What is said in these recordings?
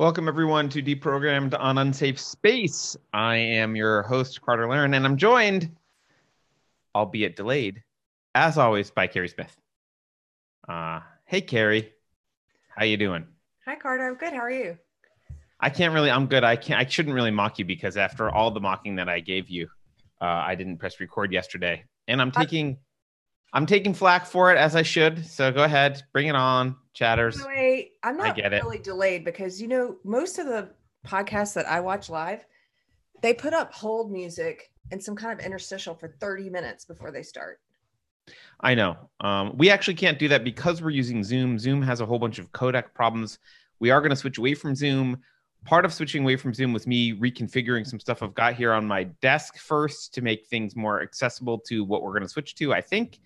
Welcome, everyone, to Deprogrammed on Unsafe Space. I am your host, Carter Laren, and I'm joined, albeit delayed, as always, by Keri Smith. Uh, hey, Keri. How you doing? Hi, Carter. I'm good. How are you? I can't really. I'm good. I can't. I shouldn't really mock you because after all the mocking that I gave you, uh, I didn't press record yesterday, and I'm taking. I'm taking flack for it as I should. So go ahead, bring it on, chatters. I'm not get it. really delayed because you know most of the podcasts that I watch live, they put up hold music and some kind of interstitial for 30 minutes before they start. I know. Um, we actually can't do that because we're using Zoom. Zoom has a whole bunch of codec problems. We are going to switch away from Zoom. Part of switching away from Zoom was me reconfiguring some stuff I've got here on my desk first to make things more accessible to what we're going to switch to, I think.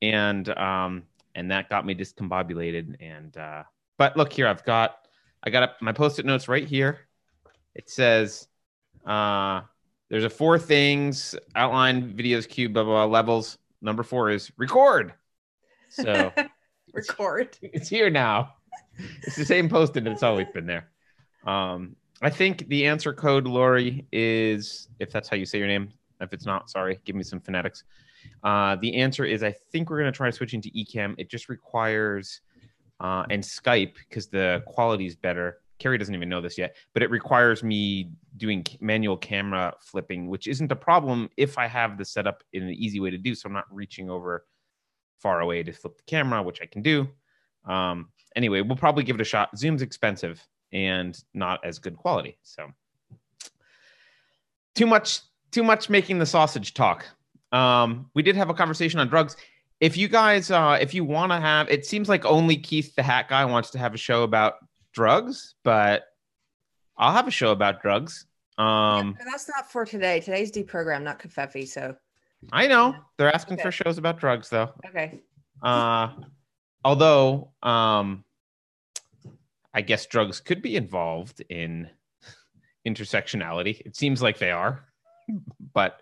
And um, and that got me discombobulated. And uh, but look here, I've got I got up my post-it notes right here. It says uh, there's a four things outline, videos, cube, blah, blah blah levels. Number four is record. So Record. it's here now. It's the same post-it. It's always been there. Um, I think the answer code, Lori, is if that's how you say your name. If it's not, sorry, give me some phonetics. Uh, the answer is I think we're going to try to Ecamm. It just requires uh, and Skype because the quality is better. Keri doesn't even know this yet, but it requires me doing manual camera flipping, which isn't a problem if I have the setup in an easy way to do. So I'm not reaching over far away to flip the camera, which I can do. Um, anyway, we'll probably give it a shot. Zoom's expensive and not as good quality. So too much, too much making the sausage talk. Um, we did have a conversation on drugs. If you guys, uh, if you want to have, it seems like only Keith the Hat Guy wants to have a show about drugs, but I'll have a show about drugs. Um, Yeah, that's not for today. Today's deprogram, not Kafefi. So I know they're asking for shows about drugs, though. okay. Uh, although, um, I guess drugs could be involved in intersectionality. It seems like they are, but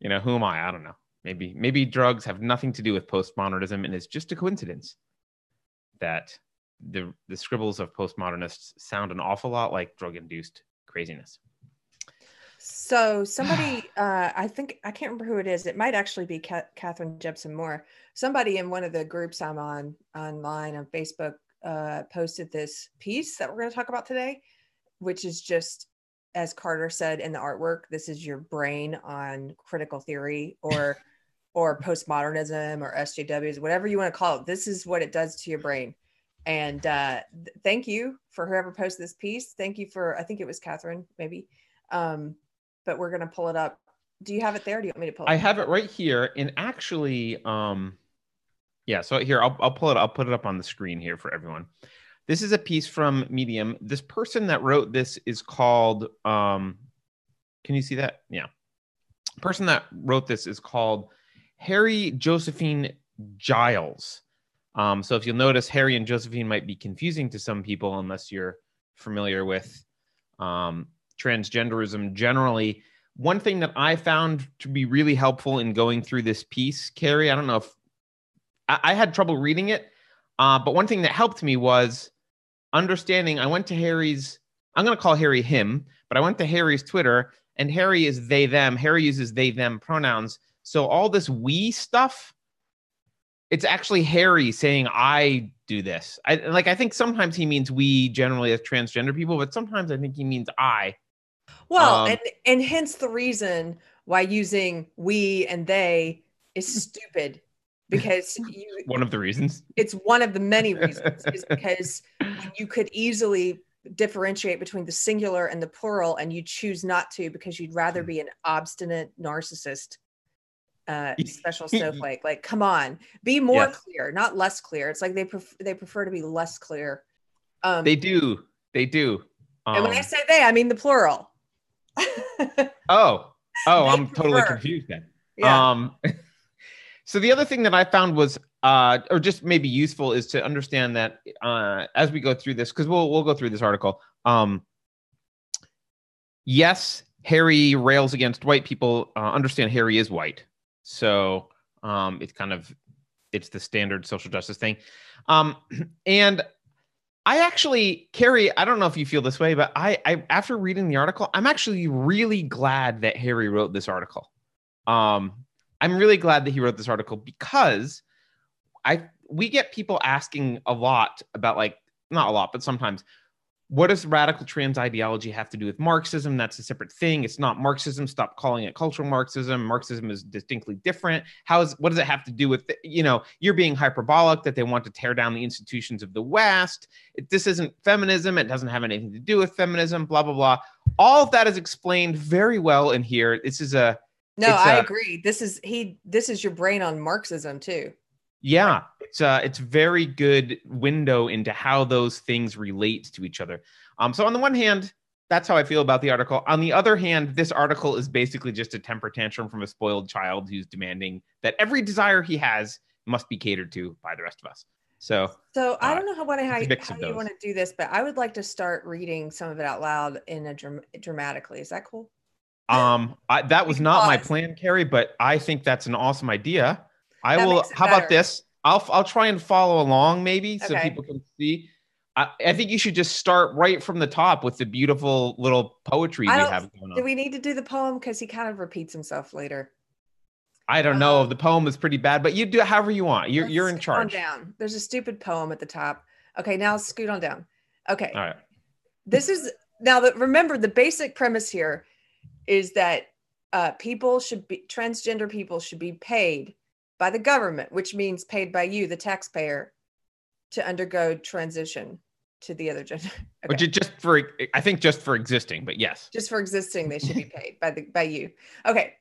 you know, who am I? I don't know. Maybe, maybe drugs have nothing to do with postmodernism, and it's just a coincidence that the the scribbles of postmodernists sound an awful lot like drug-induced craziness. So somebody, uh, I think I can't remember who it is. It might actually be Ca- Catherine Jepson Moore. Somebody in one of the groups I'm on online on Facebook uh, posted this piece that we're going to talk about today, which is just as Carter said in the artwork. This is your brain on critical theory or or postmodernism or SJWs, whatever you want to call it. This is what it does to your brain. And uh, th- thank you for whoever posted this piece. Thank you for I think it was Catherine maybe. Um, but we're gonna pull it up. Do you have it there? Do you want me to pull it? I up? have it right here, and actually, um, yeah. So here, I'll I'll pull it. I'll put it up on the screen here for everyone. This is a piece from Medium. This person that wrote this is called. Um, can you see that? Yeah. Person that wrote this is called Harry Josephine Giles. Um, so if you'll notice, Harry and Josephine might be confusing to some people unless you're familiar with um, transgenderism generally one thing that I found to be really helpful in going through this piece, Keri, I don't know if I, I had trouble reading it, uh, but one thing that helped me was understanding. I went to Harry's, I'm going to call Harry him, but I went to Harry's Twitter, and Harry is they, them. Harry uses they, them pronouns. So all this we stuff, it's actually Harry saying, I do this. I like, I think sometimes he means we generally as transgender people, but sometimes I think he means I. well, um, and and hence the reason why using we and they is stupid because you One of the reasons. it's one of the many reasons is because you could easily differentiate between the singular and the plural and you choose not to because you'd rather Hmm. be an obstinate narcissist uh special snowflake like come on be more Yes. clear not less clear it's like they pref- they prefer to be less clear um They do. They do. and when i Um, say they i mean the plural oh, oh, I'm totally confused then. yeah Um, so the other thing that I found was, uh, or just maybe useful, is to understand that uh, as we go through this, because we'll we'll go through this article. Um, yes, Harry rails against white people. Uh, understand Harry is white, so um, it's kind of it's the standard social justice thing. Um, and I actually, Keri, I don't know if you feel this way, but I, I after reading the article, I'm actually really glad that Harry wrote this article. Um, I'm really glad that he wrote this article because I we get people asking a lot about like not a lot, but sometimes what does radical trans ideology have to do with Marxism? That's a separate thing. It's not Marxism. Stop calling it cultural Marxism. Marxism is distinctly different. How is what does it have to do with you know you're being hyperbolic that they want to tear down the institutions of the West? It, this isn't feminism. It doesn't have anything to do with feminism. Blah blah blah. All of that is explained very well in here. This is a no. I a, agree. This is he. This is your brain on Marxism too. Yeah, it's uh, it's very good window into how those things relate to each other. Um, so on the one hand, that's how I feel about the article. On the other hand, this article is basically just a temper tantrum from a spoiled child who's demanding that every desire he has must be catered to by the rest of us. So, so uh, I don't know how, what, how, how you want to do this, but I would like to start reading some of it out loud in a dram- dramatically. Is that cool? Um, I, that was not my plan, Keri, but I think that's an awesome idea. I that will. How better. about this? I'll I'll try and follow along maybe so people can see. I, I, think you should just start right from the top with the beautiful little poetry we have going on. Do we need to do the poem because he kind of repeats himself later? I don't um, know. The poem is pretty bad, but you do it however you want. You're you're in charge. down. There's a stupid poem at the top. Okay, now scoot on down. Okay. All right. This is now that remember the basic premise here is that uh, people should be transgender people should be paid by the government, which means paid by you, the taxpayer, to undergo transition to the other gender. Okay. Which is just for, I think, just for existing, but yes, just for existing, they should be paid by the by you. Okay,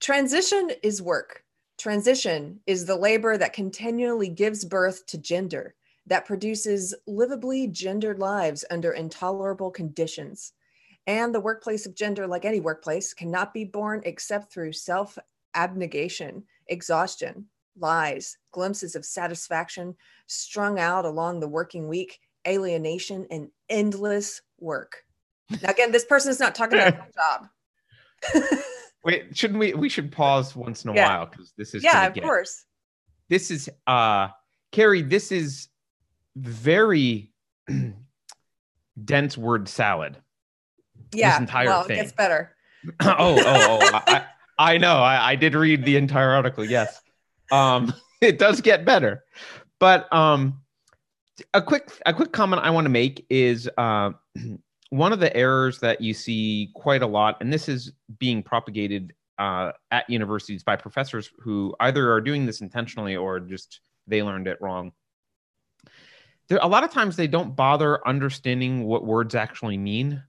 transition is work. Transition is the labor that continually gives birth to gender, that produces livably gendered lives under intolerable conditions. And the workplace of gender, like any workplace, cannot be born except through self abnegation exhaustion, lies, glimpses of satisfaction strung out along the working week, alienation, and endless work. Now, again, this person is not talking about a job. Wait, shouldn't we? We should pause once in a yeah. while because this is yeah, of get, course. This is uh, Keri. This is very dense word salad. Yeah, this entire well, thing. it gets better. oh, oh, oh! I, I know. I, I did read the entire article. Yes, um, it does get better, but um, a quick a quick comment I want to make is uh, one of the errors that you see quite a lot, and this is being propagated uh, at universities by professors who either are doing this intentionally or just they learned it wrong. There, a lot of times they don't bother understanding what words actually mean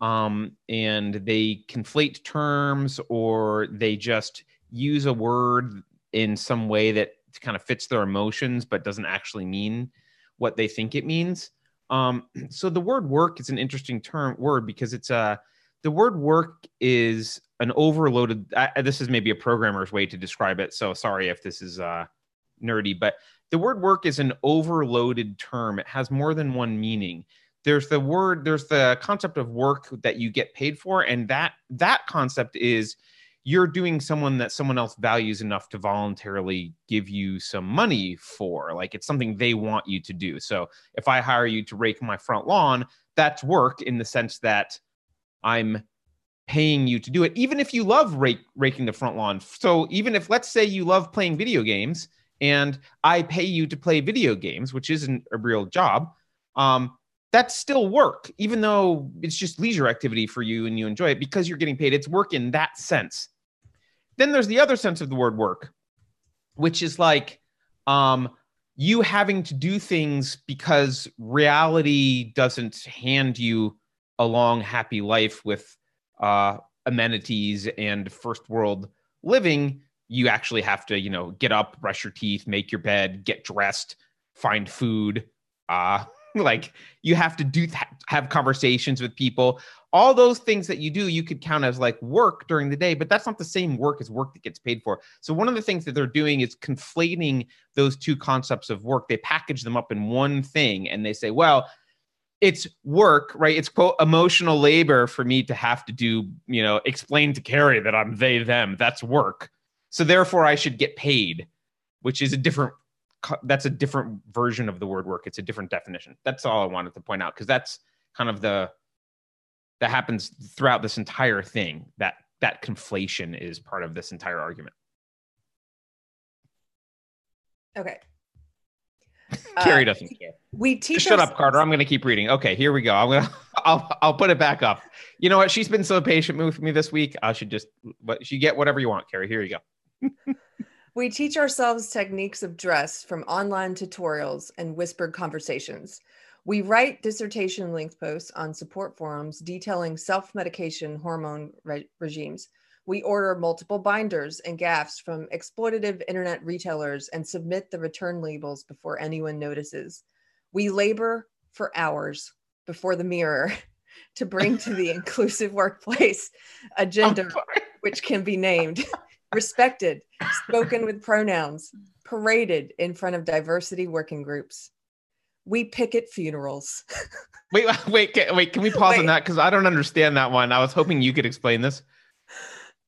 um, and they conflate terms or they just use a word in some way that kind of fits their emotions but doesn't actually mean what they think it means. Um, so the word work is an interesting term word because it's a the word work is an overloaded. Uh, this is maybe a programmer's way to describe it. So sorry if this is uh, nerdy, but the word work is an overloaded term. It has more than one meaning there's the word there's the concept of work that you get paid for and that that concept is you're doing someone that someone else values enough to voluntarily give you some money for like it's something they want you to do. So if i hire you to rake my front lawn that's work in the sense that i'm paying you to do it even if you love rake, raking the front lawn. So even if let's say you love playing video games and i pay you to play video games which isn't a real job um, that's still work, even though it's just leisure activity for you and you enjoy it because you're getting paid. It's work in that sense. Then there's the other sense of the word work, which is like um, you having to do things because reality doesn't hand you a long, happy life with uh, amenities and first world living. You actually have to, you know, get up, brush your teeth, make your bed, get dressed, find food, uh, like you have to do have conversations with people. All those things that you do you could count as like work during the day but that's not the same work as work that gets paid for. So one of the things that they're doing is conflating those two concepts of work. They package them up in one thing and they say well it's work right? It's quote emotional labor for me to have to do you know explain to Keri that i'm they them. That's work. So therefore i should get paid which is a different that's a different version of the word work. It's a different definition. That's all I wanted to point out because that's kind of the that happens throughout this entire thing. That that conflation is part of this entire argument. Okay. Keri uh, doesn't care. We teach. Shut up, Carter. I'm going to keep reading. Okay, here we go. I'm gonna. I'll. I'll put it back up. You know what? She's been so patient with me this week. I should just. But she get whatever you want, Keri. Here you go. we teach ourselves techniques of dress from online tutorials and whispered conversations. We write dissertation length posts on support forums detailing self medication hormone re- regimes. We order multiple binders and gaffs from exploitative internet retailers and submit the return labels before anyone notices. We labor for hours before the mirror to bring to the inclusive workplace a gender which can be named, respected, spoken with pronouns, paraded in front of diversity working groups. We picket funerals. wait, wait, wait. Can we pause wait. on that? Because I don't understand that one. I was hoping you could explain this.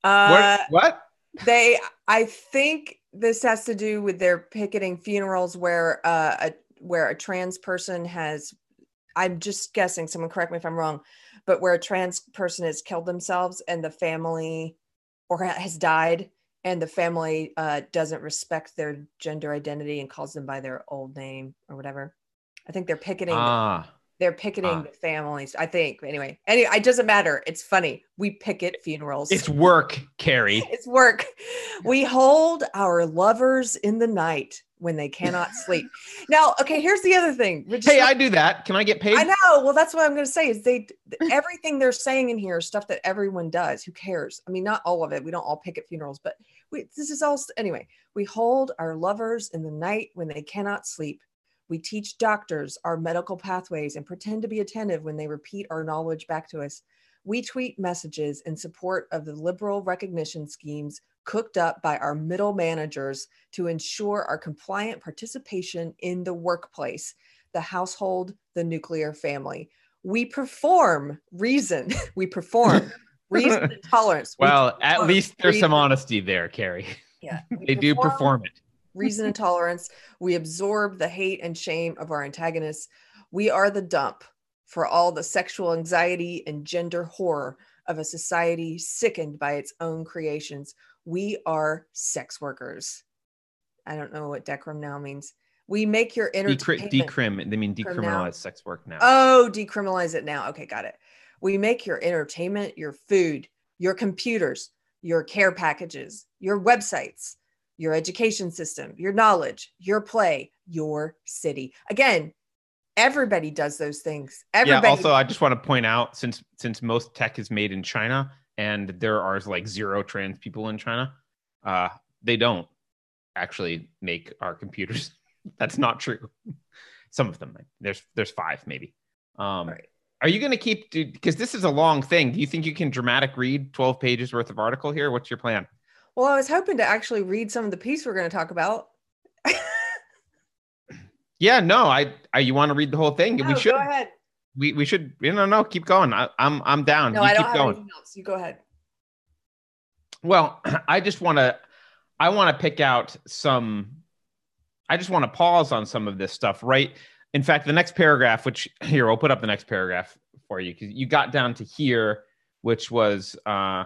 Uh, what? what? They, I think this has to do with their picketing funerals where uh, a where a trans person has. I'm just guessing. Someone correct me if I'm wrong, but where a trans person has killed themselves and the family, or has died, and the family uh, doesn't respect their gender identity and calls them by their old name or whatever. I think they're picketing. Ah. They're picketing uh, the families, I think. Anyway, anyway, it doesn't matter. It's funny. We picket funerals. It's work, Keri. it's work. We hold our lovers in the night when they cannot sleep. Now, okay, here's the other thing. Hey, I do that. Can I get paid? I know. Well, that's what I'm going to say is they everything they're saying in here is stuff that everyone does. Who cares? I mean, not all of it. We don't all picket funerals, but we, this is all anyway. We hold our lovers in the night when they cannot sleep. We teach doctors our medical pathways and pretend to be attentive when they repeat our knowledge back to us. We tweet messages in support of the liberal recognition schemes cooked up by our middle managers to ensure our compliant participation in the workplace, the household, the nuclear family. We perform reason. we perform reason and tolerance. Well, at least there's reason. some honesty there, Keri. Yeah. they perform, do perform it reason and tolerance. We absorb the hate and shame of our antagonists. We are the dump for all the sexual anxiety and gender horror of a society sickened by its own creations. We are sex workers. I don't know what decrim now means. We make your entertainment. Decrim, they mean decriminalize sex work now. Oh, decriminalize it now. Okay, got it. We make your entertainment, your food, your computers, your care packages, your websites, your education system, your knowledge, your play, your city. Again, everybody does those things. Everybody. Yeah. Also, I just want to point out since since most tech is made in China and there are like zero trans people in China, uh, they don't actually make our computers. That's not true. Some of them. There's there's five maybe. Um, right. Are you going to keep because this is a long thing? Do you think you can dramatic read 12 pages worth of article here? What's your plan? Well, I was hoping to actually read some of the piece we're going to talk about. yeah, no, I, I you want to read the whole thing? No, we should. Go ahead. We we should. You know, no, keep going. I, am I'm, I'm down. No, you I don't keep have going. anything else. You go ahead. Well, I just want to. I want to pick out some. I just want to pause on some of this stuff, right? In fact, the next paragraph, which here I'll put up the next paragraph for you because you got down to here, which was uh,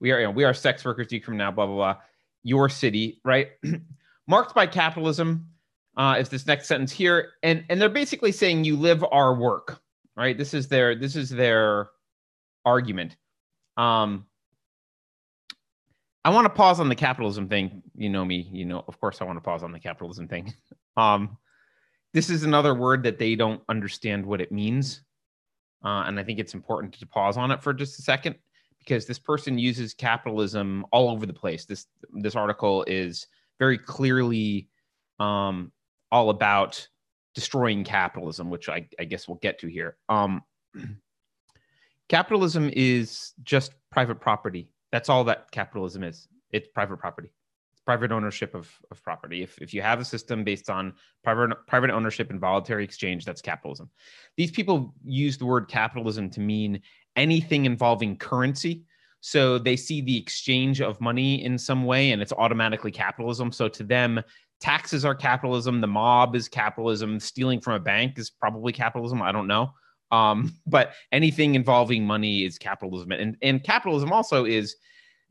we are you know, we are sex workers decriminal blah blah blah your city right marked by capitalism uh, is this next sentence here and and they're basically saying you live our work right? This is their this is their argument. Um i want to pause on the capitalism thing. You know me you know of course i want to pause on the capitalism thing. Um this is another word that they don't understand what it means uh, and i think it's important to pause on it for just a second because this person uses capitalism all over the place. This this article is very clearly um, all about destroying capitalism, which I, I guess we'll get to here. Um, capitalism is just private property. That's all that capitalism is. It's private property. It's private ownership of, of property. If, if you have a system based on private private ownership and voluntary exchange, that's capitalism. These people use the word capitalism to mean anything involving currency. So they see the exchange of money in some way and it's automatically capitalism. So to them, taxes are capitalism, the mob is capitalism, stealing from a bank is probably capitalism. I don't know. Um, but anything involving money is capitalism, and and capitalism also is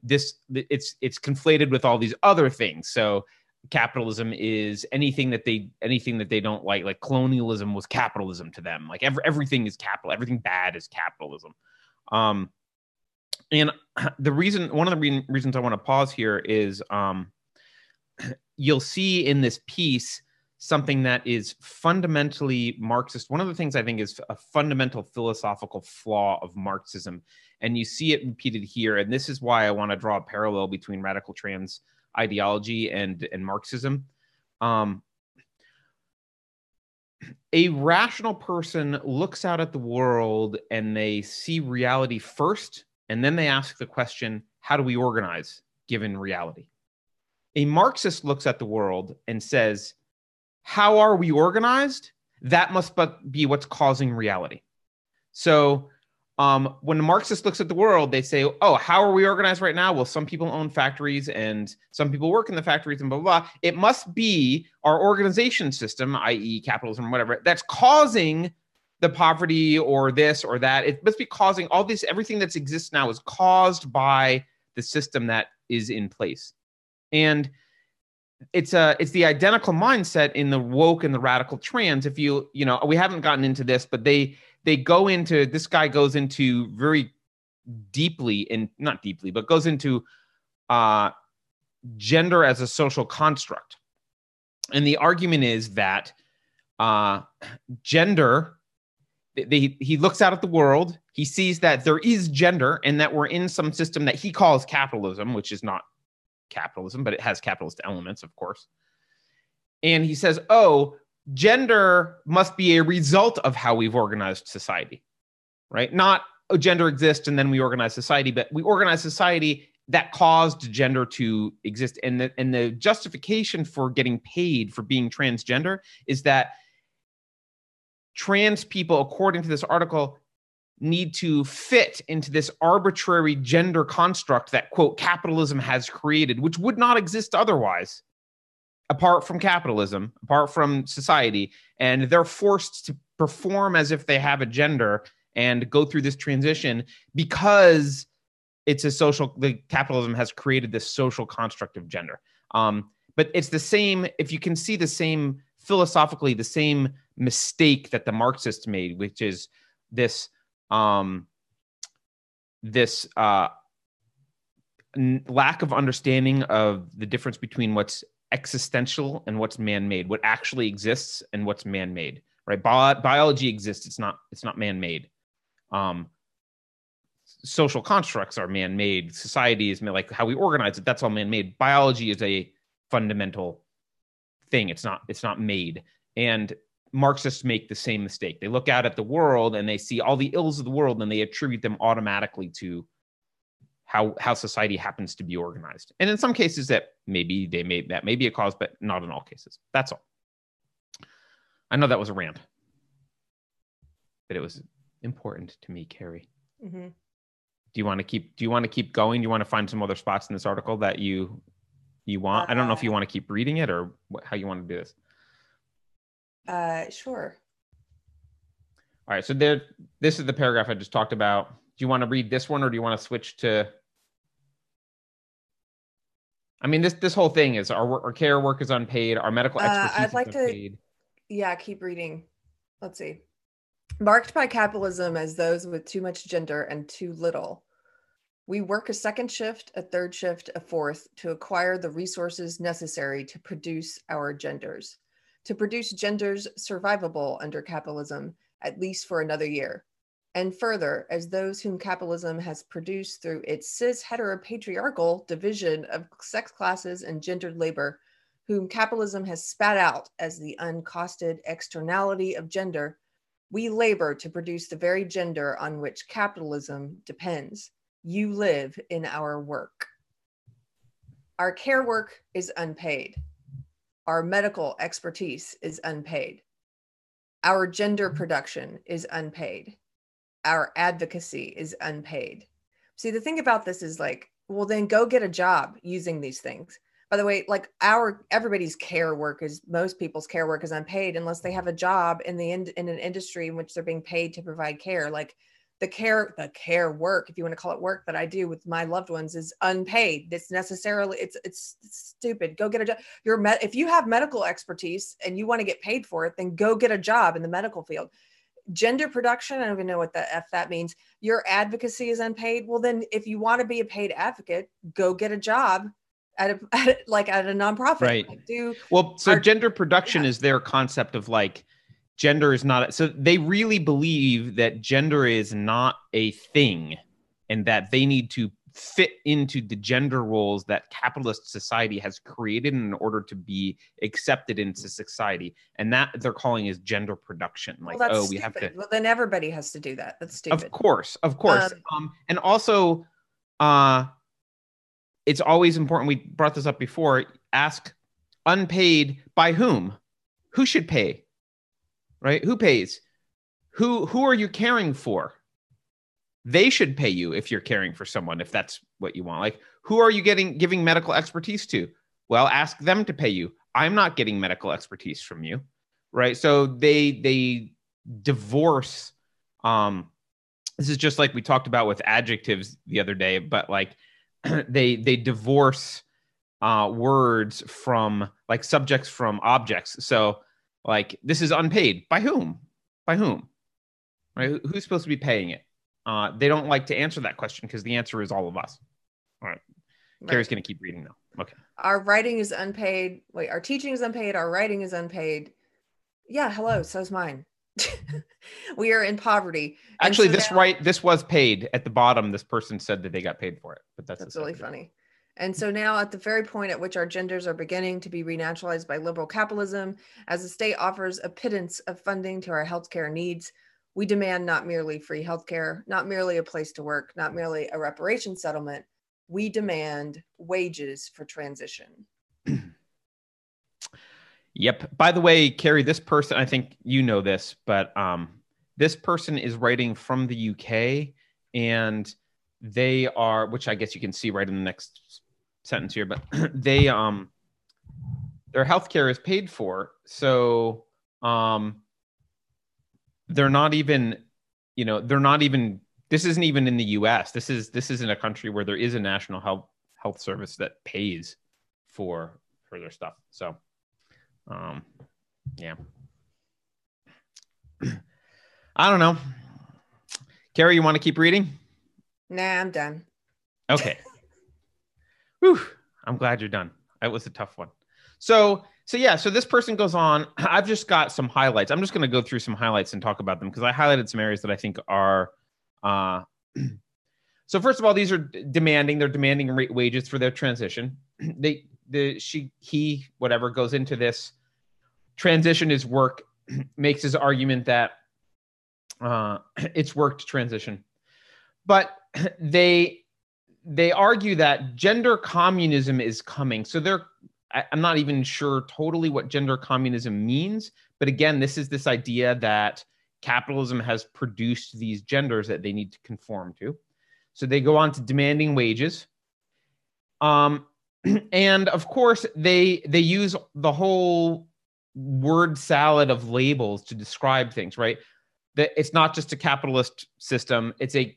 this. It's it's conflated with all these other things. So capitalism is anything that they anything that they don't like like colonialism was capitalism to them like every, everything is capital everything bad is capitalism um and the reason one of the re- reasons i want to pause here is um you'll see in this piece something that is fundamentally marxist one of the things i think is a fundamental philosophical flaw of marxism and you see it repeated here and this is why i want to draw a parallel between radical trans ideology and and Marxism. Um, a rational person looks out at the world and they see reality first, and then they ask the question, how do we organize given reality? A Marxist looks at the world and says, how are we organized? That must but be what's causing reality. So um, when a Marxist looks at the world, they say, "Oh, how are we organized right now?" Well, some people own factories and some people work in the factories and blah blah. blah. It must be our organization system, i.e., capitalism, whatever, that's causing the poverty or this or that. It must be causing all this. Everything that exists now is caused by the system that is in place, and it's a it's the identical mindset in the woke and the radical trans. If you you know, we haven't gotten into this, but they they go into this guy goes into very deeply and not deeply, but goes into uh, gender as a social construct. And the argument is that uh, gender, they, he looks out at the world, he sees that there is gender and that we're in some system that he calls capitalism, which is not capitalism, but it has capitalist elements, of course. And he says, oh, gender must be a result of how we've organized society, right? Not oh, gender exists and then we organize society, but we organize society that caused gender to exist. And the, and the justification for getting paid for being transgender is that trans people, according to this article, need to fit into this arbitrary gender construct that, quote, capitalism has created, which would not exist otherwise apart from capitalism, apart from society, and they're forced to perform as if they have a gender and go through this transition because it's a social the capitalism has created this social construct of gender. Um, but it's the same if you can see the same philosophically the same mistake that the marxists made which is this um, this uh, n- lack of understanding of the difference between what's existential and what's man-made what actually exists and what's man-made right? Bi- biology exists it's not it's not man-made. Um social constructs are man-made society is like how we organize it that's all man-made. Biology is a fundamental thing it's not it's not made. And marxists make the same mistake they look out at the world and they see all the ills of the world and they attribute them automatically to how how society happens to be organized. And in some cases that maybe they may that may be a cause, but not in all cases. That's all. I know that was a rant, but it was important to me, Keri. Mm-hmm. Do you want to keep do you want to keep going? Do you want to find some other spots in this article that you you want? Uh, I don't know if you uh, want to keep reading it or what, how you want to do this. Uh sure. All right, so there this is the paragraph I just talked about do you want to read this one or do you want to switch to I mean, this this whole thing is our our care work is unpaid. Our medical expertise uh, I'd like to, yeah, keep reading. Let's see. Marked by capitalism as those with too much gender and too little, we work a second shift, a third shift, a fourth to acquire the resources necessary to produce our genders, to produce genders survivable under capitalism at least for another year and further as those whom capitalism has produced through its cis heteropatriarchal division of sex classes and gendered labor, whom capitalism has spat out as the uncosted externality of gender, we labor to produce the very gender on which capitalism depends. You live in our work. Our care work is unpaid. Our medical expertise is unpaid. Our gender mm-hmm. production is unpaid our advocacy is unpaid. See, the thing about this is like, well, then go get a job using these things. by the way, like our everybody's care work is most people's care work is unpaid unless they have a job in the in, in an industry in which they're being paid to provide care. Like the care, the care work, if you want to call it work that I do with my loved ones is unpaid. It's necessarily it's it's, stupid. Go get a job. You're met if you have medical expertise and you want to get paid for it, then go get a job in the medical field gender production i don't even know what the f that means your advocacy is unpaid well then if you want to be a paid advocate go get a job at a at, like at a nonprofit. Right. Like do well. So our, gender production yeah. is their concept of like gender is not. So they really believe that gender is not a thing, and that they need to fit into the gender roles that capitalist society has created in order to be accepted into society and that they're calling is gender production like well, oh stupid. we have to well then everybody has to do that that's stupid of course of course um, um, and also uh it's always important. We brought this up before. Ask unpaid by whom? Who should pay? Right? Who pays? Who who are you caring for? They should pay you if you're caring for someone, if that's what you want. Like, who are you getting giving medical expertise to? Well, ask them to pay you. I'm not getting medical expertise from you. Right. So they they divorce um this is just like we talked about with adjectives the other day, but like they they divorce uh, words from like subjects from objects. So like this is unpaid by whom? By whom? Right? Who's supposed to be paying it? Uh, they don't like to answer that question because the answer is all of us. All right. right. Keri's going to keep reading now. Okay. Our writing is unpaid. Wait, our teaching is unpaid. Our writing is unpaid. Yeah. Hello. so is mine. we are in poverty. Actually, so this now, right, this was paid at the bottom. This person said that they got paid for it, but that's that's really funny. And so now, at the very point at which our genders are beginning to be renaturalized by liberal capitalism, as the state offers a pittance of funding to our healthcare needs, we demand not merely free healthcare, not merely a place to work, not merely a reparation settlement. We demand wages for transition. Yep. By the way, Keri, this person, I think you know this, but um, this person is writing from the UK and they are, which I guess you can see right in the next sentence here, but they, um, their healthcare is paid for. So, um, they're not even, you know, they're not even, this isn't even in the US. This is, this is in a country where there is a national health health service that pays for, for their stuff. So, um, yeah. I don't know. Keri, you want to keep reading? Nah, I'm done. Okay. Whew. I'm glad you're done. That was a tough one. So, so yeah, so this person goes on. I've just got some highlights. I'm just going to go through some highlights and talk about them because I highlighted some areas that I think are. Uh, so first of all, these are demanding. They're demanding rate wages for their transition. They, the she, he, whatever goes into this transition is work makes his argument that uh, it's work to transition but they they argue that gender communism is coming. So they're i'm not even sure totally what gender communism means but again this is this idea that capitalism has produced these genders that they need to conform to. So they go on to demanding wages. Um, and of course they they use the whole word salad of labels to describe things, right? That it's not just a capitalist system, it's a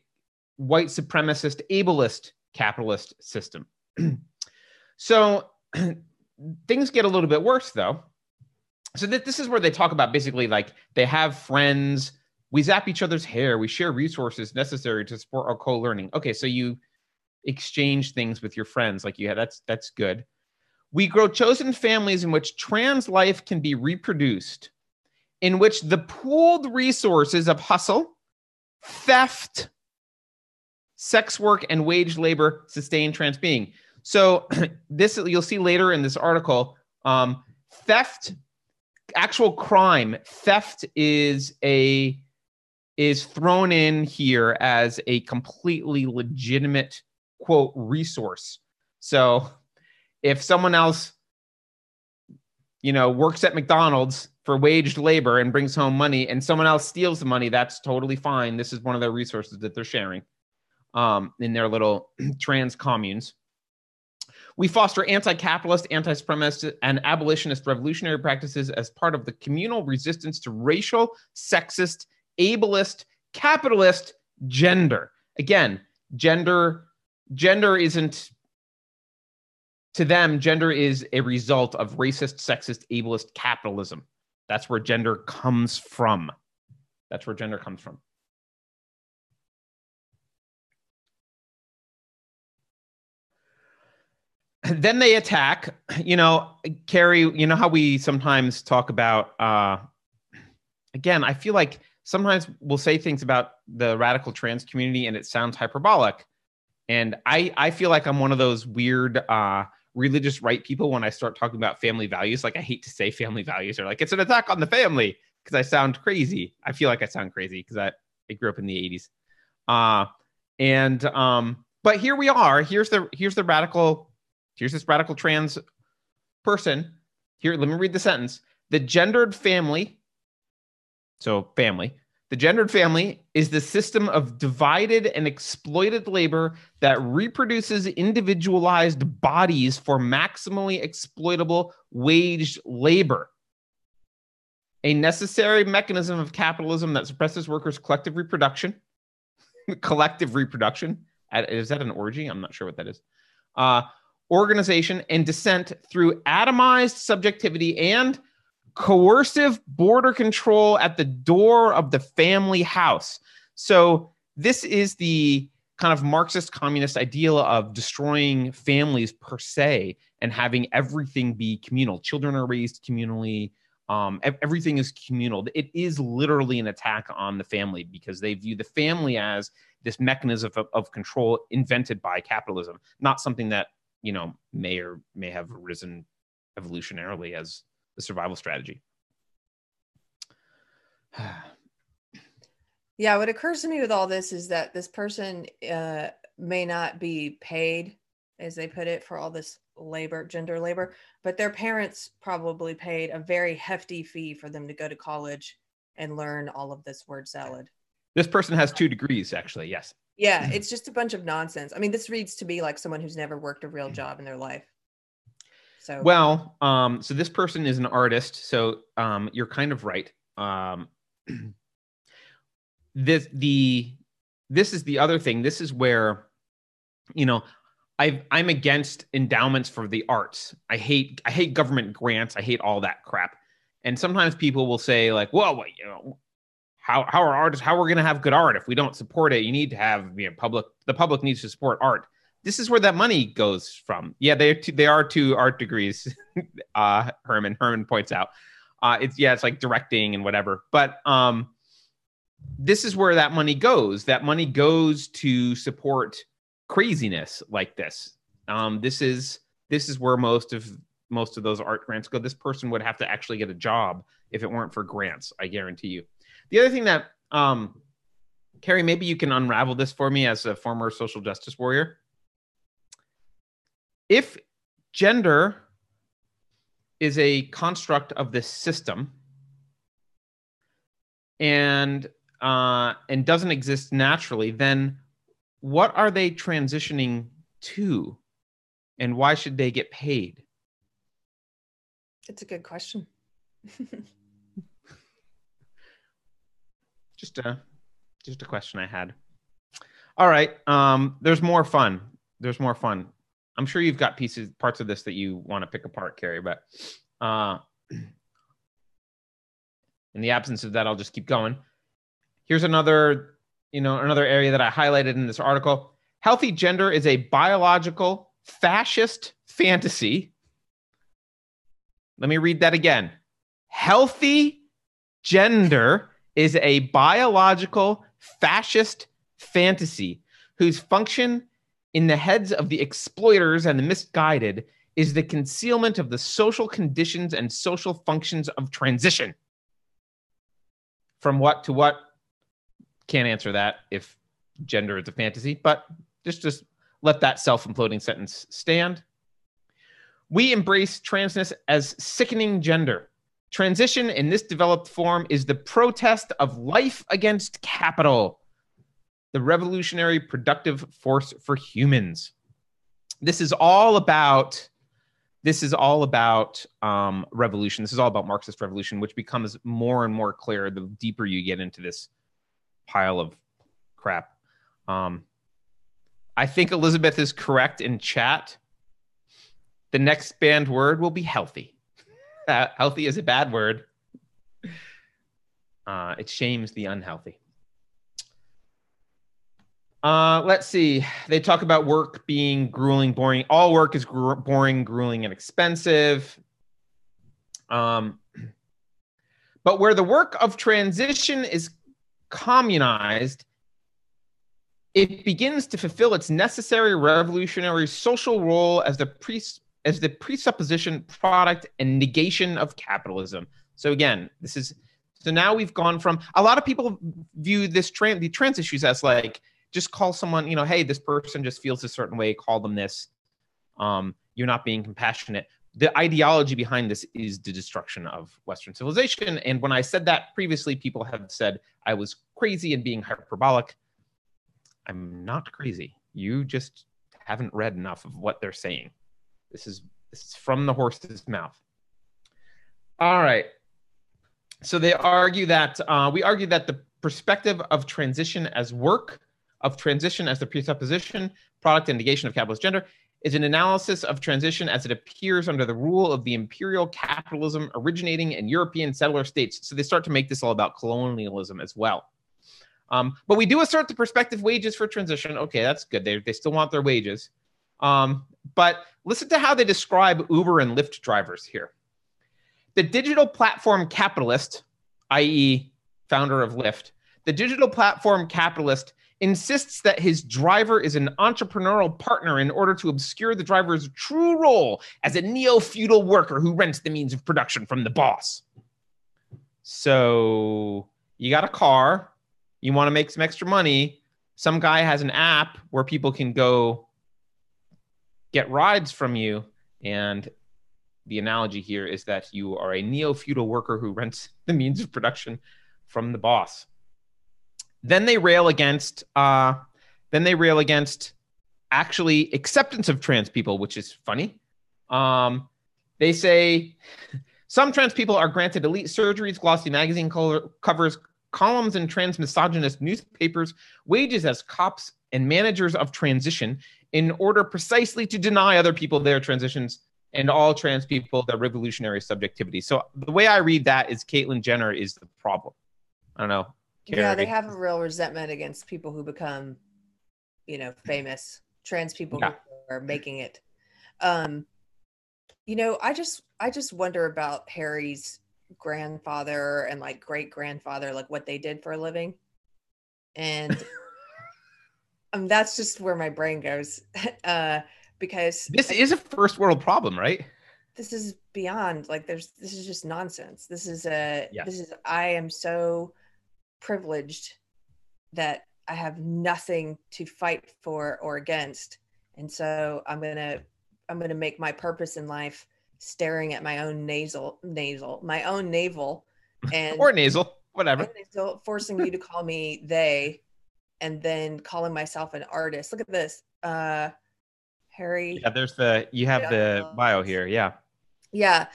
white supremacist, ableist capitalist system. so things get a little bit worse though. So th- this is where they talk about basically like they have friends, we zap each other's hair, we share resources necessary to support our co-learning. Okay, so you exchange things with your friends like yeah, that's that's good. We grow chosen families in which trans life can be reproduced, in which the pooled resources of hustle, theft, sex work, and wage labor sustain trans being. So this you'll see later in this article. Um, theft, actual crime, theft is a is thrown in here as a completely legitimate quote resource. So if someone else you know works at mcdonald's for waged labor and brings home money and someone else steals the money that's totally fine this is one of their resources that they're sharing um, in their little trans communes. We foster anti capitalist, anti supremacist, and abolitionist revolutionary practices as part of the communal resistance to racial, sexist, ableist, capitalist gender. Again, gender gender isn't to them gender is a result of racist sexist ableist capitalism. That's where gender comes from. That's where gender comes from then they attack. You know Keri you know how we sometimes talk about uh again i feel like sometimes we'll say things about the radical trans community and it sounds hyperbolic. And i i feel like i'm one of those weird uh religious right people when i start talking about family values. Like i hate to say family values. Or like it's an attack on the family because i sound crazy. I feel like i sound crazy because I, I grew up in the 80s uh and um but here we are. Here's the here's the radical here's this radical trans person here let me read the sentence the gendered family so family the gendered family is the system of divided and exploited labor that reproduces individualized bodies for maximally exploitable waged labor. A necessary mechanism of capitalism that suppresses workers' collective reproduction. collective reproduction. Is that an orgy? I'm not sure what that is. Uh, organization and dissent through atomized subjectivity and coercive border control at the door of the family house. So, this is the kind of Marxist communist ideal of destroying families per se and having everything be communal. Children are raised communally. Um, everything is communal. It is literally an attack on the family because they view the family as this mechanism of, of control invented by capitalism, not something that you know may or may have arisen evolutionarily as a survival strategy. yeah, what occurs to me with all this is that this person uh, may not be paid, as they put it, for all this labor, gender labor, but their parents probably paid a very hefty fee for them to go to college and learn all of this word salad. This person has two degrees, actually. Yes. Yeah, it's just a bunch of nonsense. I mean, this reads to me like someone who's never worked a real mm. job in their life. So well, um, so this person is an artist, so um, you're kind of right. Um, this the this is the other thing. This is where, you know, I I'm against endowments for the arts. I hate I hate government grants. I hate all that crap. And sometimes people will say like, well, you know, how how are artists how we're we going to have good art if we don't support it? You need to have you know public the public needs to support art this is where that money goes from. Yeah, they two, they are two art degrees. uh, Herman Herman points out. Uh, it's yeah, it's like directing and whatever. But um, this is where that money goes. That money goes to support craziness like this. Um, this is this is where most of most of those art grants go. This person would have to actually get a job if it weren't for grants. I guarantee you. The other thing that um, Keri, maybe you can unravel this for me as a former social justice warrior if gender is a construct of this system and uh, and doesn't exist naturally, then what are they transitioning to, and why should they get paid? It's a good question. just a just a question I had. All right, um, there's more fun. There's more fun. I'm sure you've got pieces, parts of this that you want to pick apart, Keri. But uh, in the absence of that, I'll just keep going. Here's another, you know, another area that I highlighted in this article. Healthy gender is a biological fascist fantasy. Let me read that again. Healthy gender is a biological fascist fantasy whose function in the heads of the exploiters and the misguided is the concealment of the social conditions and social functions of transition. From what to what? Can't answer that if gender is a fantasy, but just just let that self-imploding sentence stand. We embrace transness as sickening gender. Transition in this developed form is the protest of life against capital the revolutionary productive force for humans. this is all about this is all about um, revolution. This is all about Marxist revolution, which becomes more and more clear the deeper you get into this pile of crap. Um, I think Elizabeth is correct in chat. The next banned word will be healthy. Healthy is a bad word. Uh, it shames the unhealthy. Uh, let's see. They talk about work being grueling, boring. All work is gr- boring, grueling, and expensive. Um, but where the work of transition is communized, it begins to fulfill its necessary revolutionary social role as the pre- as the presupposition, product, and negation of capitalism. So again, this is so now we've gone from a lot of people view this trans the trans issues as like just call someone, you know, hey, this person just feels a certain way, call them this. Um, you're not being compassionate. The ideology behind this is the destruction of Western civilization. And when I said that previously, people have said I was crazy and being hyperbolic. I'm not crazy. You just haven't read enough of what they're saying. This is, this is from the horse's mouth. All right. So they argue that uh, we argue that the perspective of transition as work of transition as the presupposition, product, and negation of capitalist gender is an analysis of transition as it appears under the rule of the imperial capitalism originating in European settler states. So they start to make this all about colonialism as well. Um, but we do assert the perspective wages for transition. Okay, that's good. They, they still want their wages. Um, but listen to how they describe Uber and Lyft drivers here. The digital platform capitalist, i.e., founder of Lyft, the digital platform capitalist insists that his driver is an entrepreneurial partner in order to obscure the driver's true role as a neo feudal worker who rents the means of production from the boss. So you got a car, you want to make some extra money. Some guy has an app where people can go get rides from you. And the analogy here is that you are a neo feudal worker who rents the means of production from the boss. Then they rail against uh, then they rail against actually acceptance of trans people, which is funny. Um, they say some trans people are granted elite surgeries, glossy magazine color, covers, columns in trans misogynist newspapers, wages as cops and managers of transition in order precisely to deny other people their transitions and all trans people their revolutionary subjectivity. So the way I read that is Caitlyn Jenner is the problem. I don't know. Keri. Yeah, they have a real resentment against people who become, you know, famous trans people yeah. who are making it. Um, you know, I just I just wonder about Harry's grandfather and like great grandfather, like what they did for a living, and um, that's just where my brain goes. uh, because this is a first world problem, right? This is beyond like there's this is just nonsense. This is a yeah. this is I am so privileged that I have nothing to fight for or against. And so I'm going to I'm going to make my purpose in life staring at my own nasal nasal my own navel and or nasal whatever nasal, forcing you to call me they and then calling myself an artist. Look at this uh harry yeah there's the you have the bio here yeah. Yeah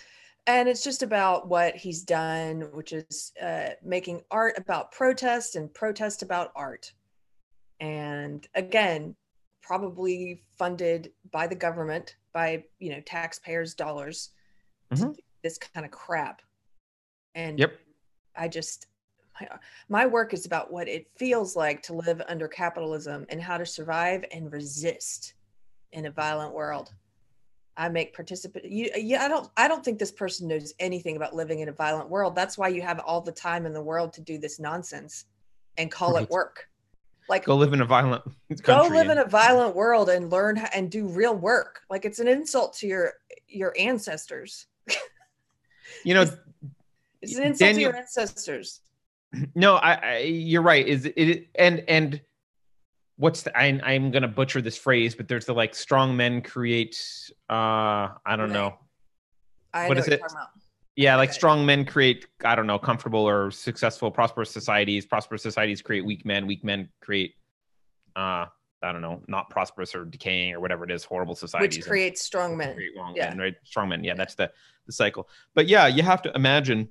and it's just about what he's done which is uh, making art about protest and protest about art. And again probably funded by the government by you know taxpayers dollars mm-hmm. this kind of crap. And yep. I just my, uh, my work is about what it feels like to live under capitalism and how to survive and resist in a violent world I make participate. You, uh, yeah, I don't. I don't think this person knows anything about living in a violent world. That's why you have all the time in the world to do this nonsense, and call right. it work. Like go live in a violent. go live in a violent world and learn and do real work. Like it's an insult to your your ancestors. you know, it's, it's an insult Daniel, to your ancestors. No, I, I. You're right. Is it and and what's the I, i'm gonna butcher this phrase but there's the like strong men create uh i don't know I what know is it yeah like strong men create i don't know comfortable or successful prosperous societies prosperous societies create weak men weak men create uh I don't know, not prosperous or decaying or whatever it is, horrible societies. Which creates strong men. Create yeah. men, right? Strong men. Yeah, that's the the cycle. But yeah, you have to imagine.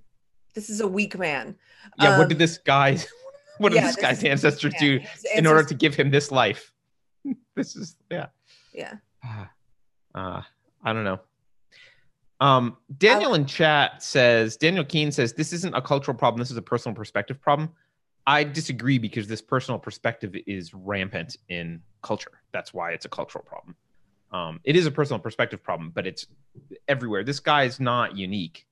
This is a weak man. Yeah. Um, what did um, this guy? What did yeah, this guy's ancestors do in order to give him this life? this is yeah. Yeah. Uh, I don't know. Um, Daniel in chat says Daniel Keene says this isn't a cultural problem. This is a personal perspective problem. I disagree because this personal perspective is rampant in culture. That's why it's a cultural problem. Um, it is a personal perspective problem, but it's everywhere. This guy is not unique.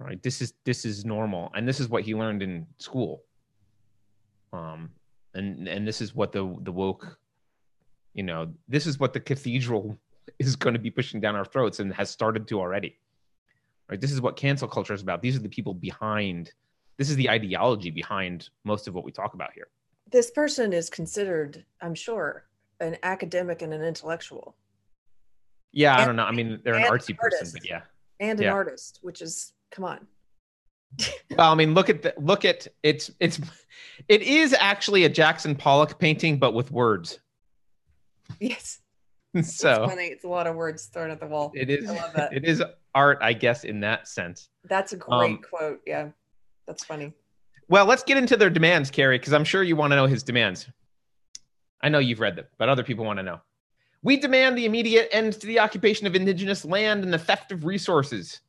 Right? This is this is normal, and this is what he learned in school. Um, and and this is what the the woke, you know, this is what the cathedral is going to be pushing down our throats and has started to already. Right? This is what cancel culture is about. These are the people behind this is the ideology behind most of what we talk about here. This person is considered, I'm sure, an academic and an intellectual. Yeah, and, I don't know. I mean, they're an artsy an person, but yeah, and an yeah. artist, which is come on. well, I mean, look at the look at it's it's it is actually a Jackson Pollock painting, but with words. Yes. so it's funny. It's a lot of words thrown at the wall. It is. It is art, I guess, in that sense. That's a great um, quote. Yeah. That's funny. Well, let's get into their demands, Keri, because I'm sure you want to know his demands. I know you've read them, but other people want to know. We demand the immediate end to the occupation of indigenous land and the theft of resources.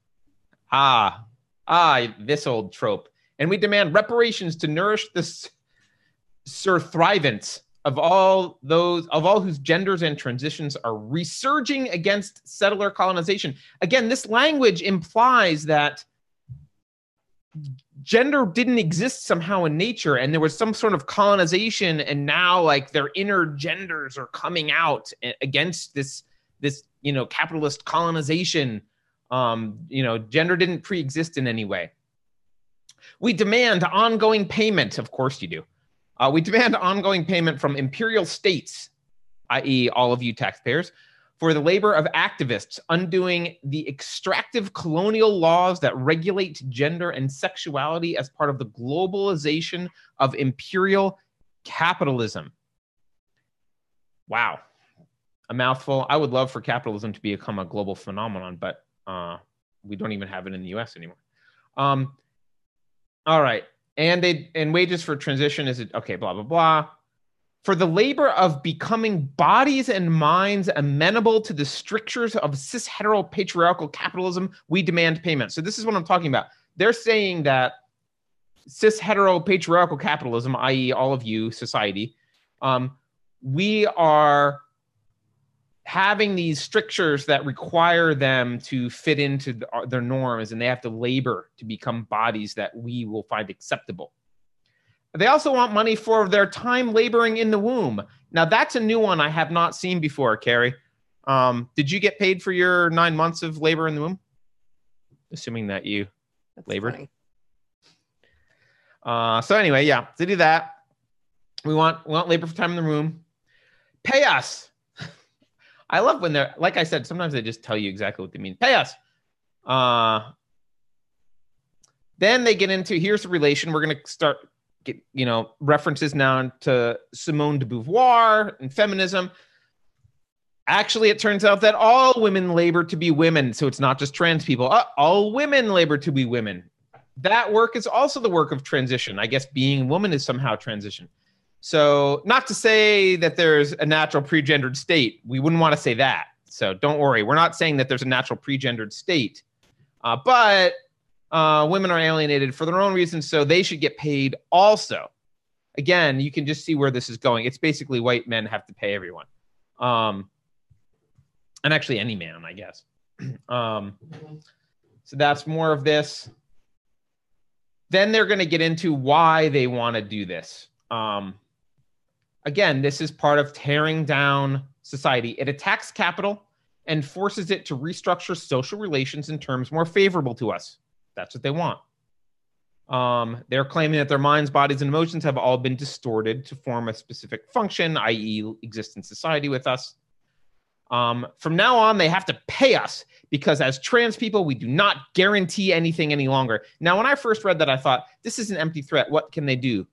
Ah, ah, this old trope. And we demand reparations to nourish the surthrivance of all those of all whose genders and transitions are resurging against settler colonization. Again, this language implies that gender didn't exist somehow in nature and there was some sort of colonization and now like their inner genders are coming out against this this you know capitalist colonization um you know gender didn't pre-exist in any way we demand ongoing payment of course you do uh, we demand ongoing payment from imperial states i.e all of you taxpayers for the labor of activists undoing the extractive colonial laws that regulate gender and sexuality as part of the globalization of imperial capitalism. Wow. A mouthful. I would love for capitalism to become a global phenomenon, but uh, we don't even have it in the US anymore. Um, all right. And they and wages for transition is it okay, blah, blah, blah for the labor of becoming bodies and minds amenable to the strictures of cis hetero patriarchal capitalism, we demand payment. So, this is what I'm talking about. They're saying that cis hetero patriarchal capitalism, i.e., all of you, society, um, we are having these strictures that require them to fit into the, their norms and they have to labor to become bodies that we will find acceptable. They also want money for their time laboring in the womb. Now that's a new one I have not seen before, Keri. Um, did you get paid for your nine months of labor in the womb? Assuming that you that's labored. Uh, so anyway, yeah, to do that, we want we want labor for time in the room. Pay us. I love when they're like I said. Sometimes they just tell you exactly what they mean. Pay us. Uh, then they get into here's the relation. We're to start get you know references now to Simone de Beauvoir and feminism. Actually, it turns out that all women labor to be women, so it's not just trans people. Uh, all women labor to be women. That work is also the work of transition. I guess being a woman is somehow transition. So, not to say that there's a natural pre-gendered state. We wouldn't want to say that. So, don't worry. We're not saying that there's a natural pre-gendered state. Uh, but uh, women are alienated for their own reasons, so they should get paid also. Again, you can just see where this is going. It's basically white men have to pay everyone, um, and actually any man, I guess. um, so that's more of this. Then they're going to get into why they want to do this. Um, again, this is part of tearing down society. It attacks capital and forces it to restructure social relations in terms more favorable to us. That's what they want. Um, they're claiming that their minds, bodies, and emotions have all been distorted to form a specific function, i.e., exist in society with us. Um, from now on, they have to pay us because as trans people, we do not guarantee anything any longer. Now, when I first read that, I thought, this is an empty threat. What can they do?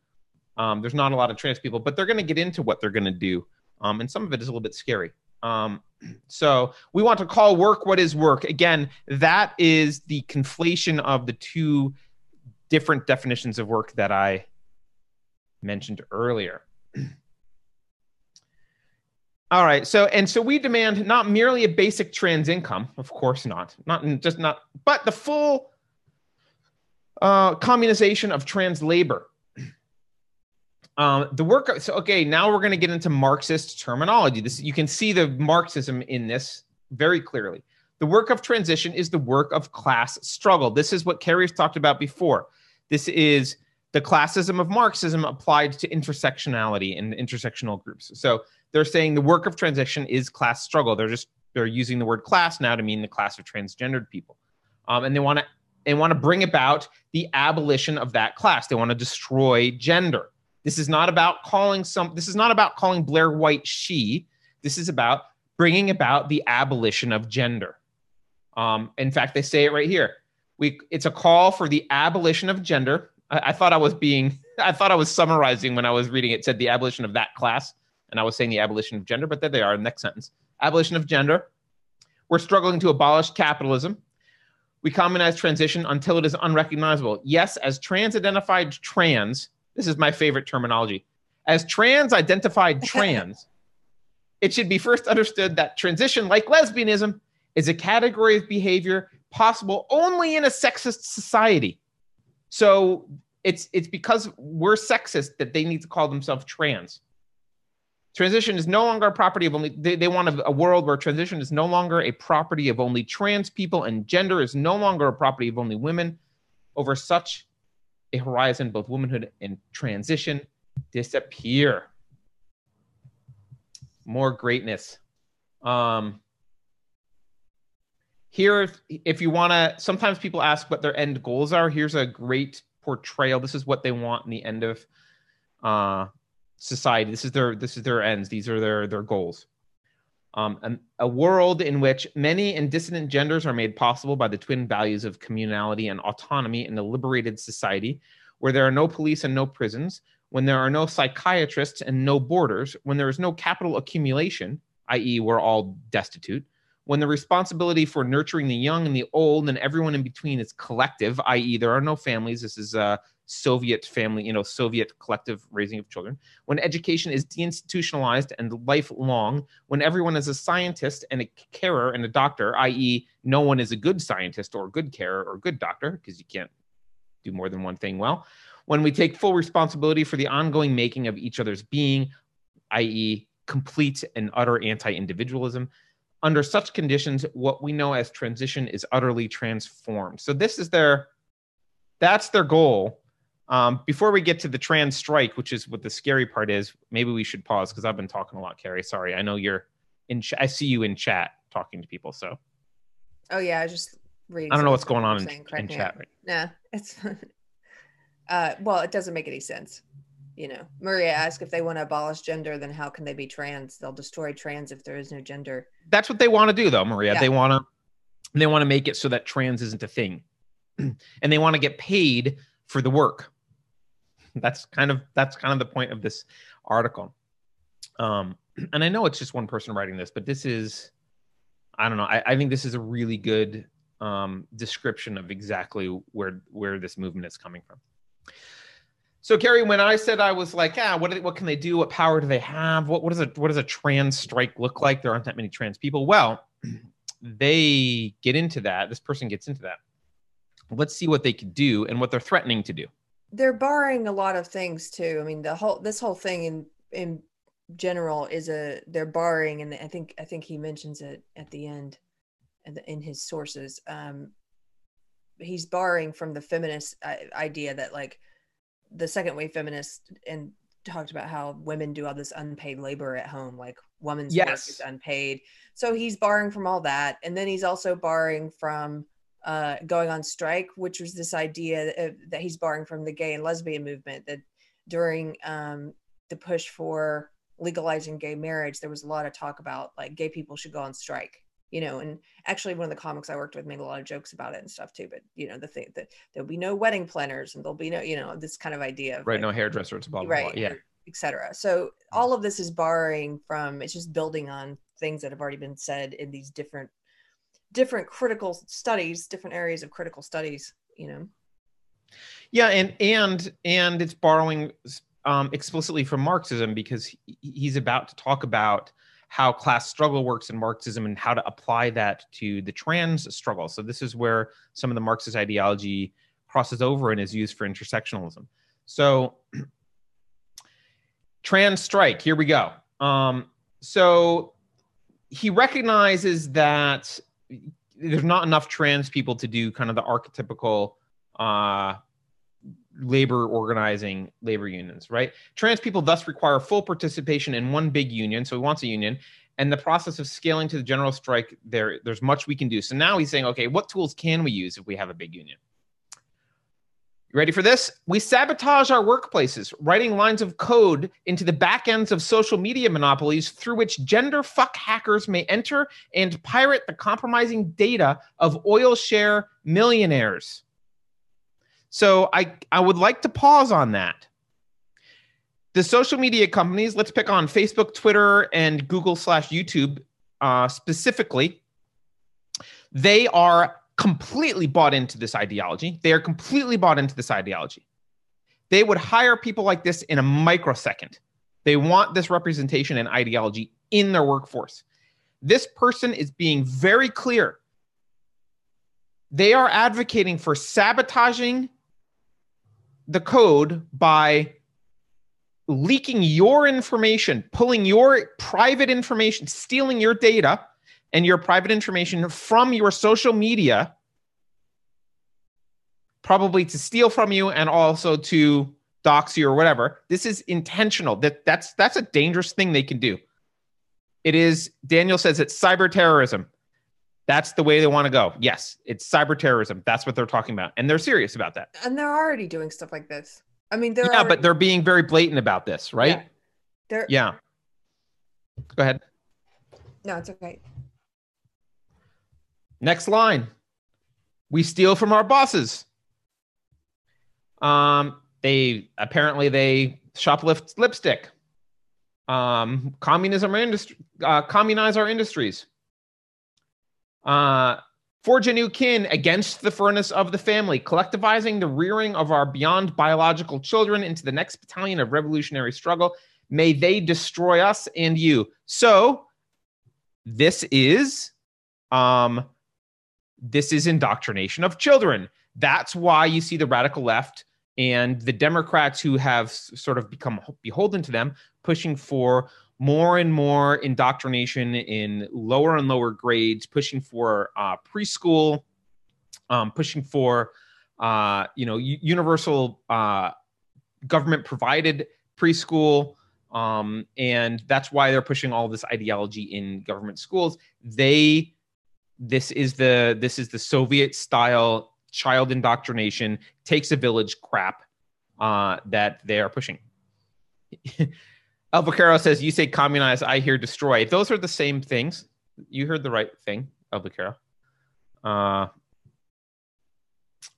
Um, there's not a lot of trans people, but they're going to get into what they're going to do, um, and some of it is a little bit scary. Um, so we want to call work what is work. Again, that is the conflation of the two different definitions of work that I mentioned earlier. All right. So and so we demand not merely a basic trans income, of course not, not just not, but the full uh, communization of trans labor. Um, the work. So okay, now we're going to get into Marxist terminology. This you can see the Marxism in this very clearly. The work of transition is the work of class struggle. This is what Keri's talked about before. This is the classism of Marxism applied to intersectionality and intersectional groups. So they're saying the work of transition is class struggle. They're just they're using the word class now to mean the class of transgendered people, um, and they want to they want to bring about the abolition of that class. They want to destroy gender. This is not about calling some. This is not about calling Blair White she. This is about bringing about the abolition of gender. Um, in fact, they say it right here. We it's a call for the abolition of gender. I, I thought I was being I thought I was summarizing when I was reading it. it said the abolition of that class and I was saying the abolition of gender, but there they are. Next sentence abolition of gender. We're struggling to abolish capitalism. We commonize transition until it is unrecognizable. Yes, as trans identified trans, this is my favorite terminology. As trans identified trans, it should be first understood that transition, like lesbianism, is a category of behavior possible only in a sexist society. So it's it's because we're sexist that they need to call themselves trans. Transition is no longer a property of only, they, they want a, a world where transition is no longer a property of only trans people and gender is no longer a property of only women. Over such a horizon, both womanhood and transition disappear. More greatness. Um, here, if, if you want to, sometimes people ask what their end goals are. Here's a great portrayal. This is what they want in the end of uh, society. This is their this is their ends. These are their their goals. Um, and a world in which many and dissident genders are made possible by the twin values of communality and autonomy in a liberated society, where there are no police and no prisons, when there are no psychiatrists and no borders, when there is no capital accumulation, i.e., we're all destitute, when the responsibility for nurturing the young and the old and everyone in between is collective, i.e., there are no families. This is a Soviet family, you know, Soviet collective raising of children, when education is deinstitutionalized and lifelong, when everyone is a scientist and a carer and a doctor, i.e., no one is a good scientist or a good carer or a good doctor, because you can't do more than one thing well, when we take full responsibility for the ongoing making of each other's being, i.e., complete and utter anti individualism. Under such conditions, what we know as transition is utterly transformed. So, this is their that's their goal um, before we get to the trans strike, which is what the scary part is, maybe we should pause because I've been talking a lot, Keri. Sorry, I know you're in. Ch- I see you in chat talking to people. So. Oh yeah, I just reading. I don't know what's going on in, in chat. Right. Nah, it's. uh, well, it doesn't make any sense. You know, Maria asked if they want to abolish gender, then how can they be trans? They'll destroy trans if there is no gender. That's what they want to do, though, Maria. Yeah. They want to. They want to make it so that trans isn't a thing, and they want to get paid for the work that's kind of that's kind of the point of this article um and i know it's just one person writing this but this is i don't know i, I think this is a really good um description of exactly where where this movement is coming from so Gary, when I said I was like, yeah, what, what can they do? What power do they have? What, what does a what does a trans strike look like? There aren't that many trans people. Well, they get into that. This person gets into that. Let's see what they could do and what they're threatening to do they're barring a lot of things too. I mean, the whole this whole thing in in general is a they're barring, and I think I think he mentions it at the end in his sources. Um, he's borrowing from the feminist uh, idea that like the second wave feminists and talked about how women do all this unpaid labor at home, like woman's yes. work is unpaid. So he's borrowing from all that, and then he's also borrowing from uh, going on strike, which was this idea that, that, he's borrowing from the gay and lesbian movement. That during um, the push for legalizing gay marriage, there was a lot of talk about like gay people should go on strike you know and actually one of the comics i worked with made a lot of jokes about it and stuff too but you know the thing that there'll be no wedding planners and there'll be no you know this kind of idea of right like, no hairdressers blah blah right blah yeah etc so all of this is borrowing from it's just building on things that have already been said in these different different critical studies different areas of critical studies you know? Yeah and and and it's borrowing um, explicitly from marxism because he's about to talk about how class struggle works in Marxism and how to apply that to the trans struggle. So this is where some of the Marxist ideology crosses over and is used for intersectionalism. So trans strike, here we go. Um, so he recognizes that there's not enough trans people to do kind of the archetypical uh, labor organizing labor unions, right? Trans people thus require full participation in one big union. So he wants a union. And the process of scaling to the general strike, there, there's much we can do. So now he's saying, okay, what tools can we use if we have a big union? You ready for this? We sabotage our workplaces, writing lines of code into the back ends of social media monopolies through which gender fuck hackers may enter and pirate the compromising data of oil share millionaires. So I, I would like to pause on that. The social media companies, let's pick on Facebook, Twitter, and Google slash YouTube uh, specifically, they are completely bought into this ideology. They are completely bought into this ideology. They would hire people like this in a microsecond. They want this representation and ideology in their workforce. This person is being very clear. They are advocating for sabotaging the code by leaking your information, pulling your private information, stealing your data and your private information from your social media, probably to steal from you and also to dox you or whatever. This is intentional. That that's that's a dangerous thing they can do. It is Daniel says it's cyber terrorism. That's the way they want to go. Yes, it's cyber terrorism. That's what they're talking about, and they're serious about that. And they're already doing stuff like this. I mean, they're yeah, already, but they're being very blatant about this, right? Yeah. They're Yeah. Go ahead. no, it's okay. Next line. We steal from our bosses. Um, they apparently they shoplift lipstick. Um, communism industry, uh, communize our industries. Uh, forge a new kin against the furnace of the family, collectivizing the rearing of our beyond biological children into the next battalion of revolutionary struggle. May they destroy us and you. So, this is, um, this is indoctrination of children. That's why you see the radical left and the Democrats who have sort of become beholden to them pushing for more and more indoctrination in lower and lower grades, pushing for uh, preschool, um, pushing for uh, you know universal uh, government provided preschool, um, and that's why they're pushing all this ideology in government schools. They this is the this is the Soviet style child indoctrination takes a village crap uh, that they are pushing. El Vaquero says, You say communize, I hear destroy. Those are the same things. You heard the right thing, El Vaquero. Uh,